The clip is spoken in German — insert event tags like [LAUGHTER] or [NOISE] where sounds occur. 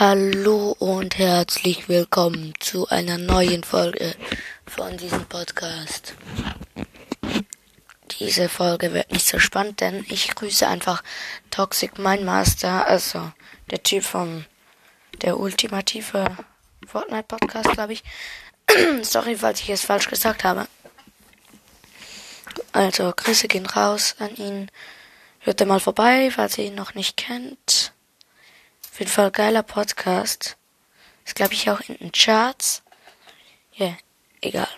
Hallo und herzlich willkommen zu einer neuen Folge von diesem Podcast. Diese Folge wird nicht so spannend, denn ich grüße einfach Toxic Mind Master, also der Typ vom der ultimative Fortnite Podcast, glaube ich. [CLEARS THROAT] Sorry, falls ich es falsch gesagt habe. Also, Grüße gehen raus an ihn. Hört er mal vorbei, falls ihr ihn noch nicht kennt. Auf jeden Fall geiler Podcast. Ist, glaube ich, auch in den Charts. Ja, yeah, egal.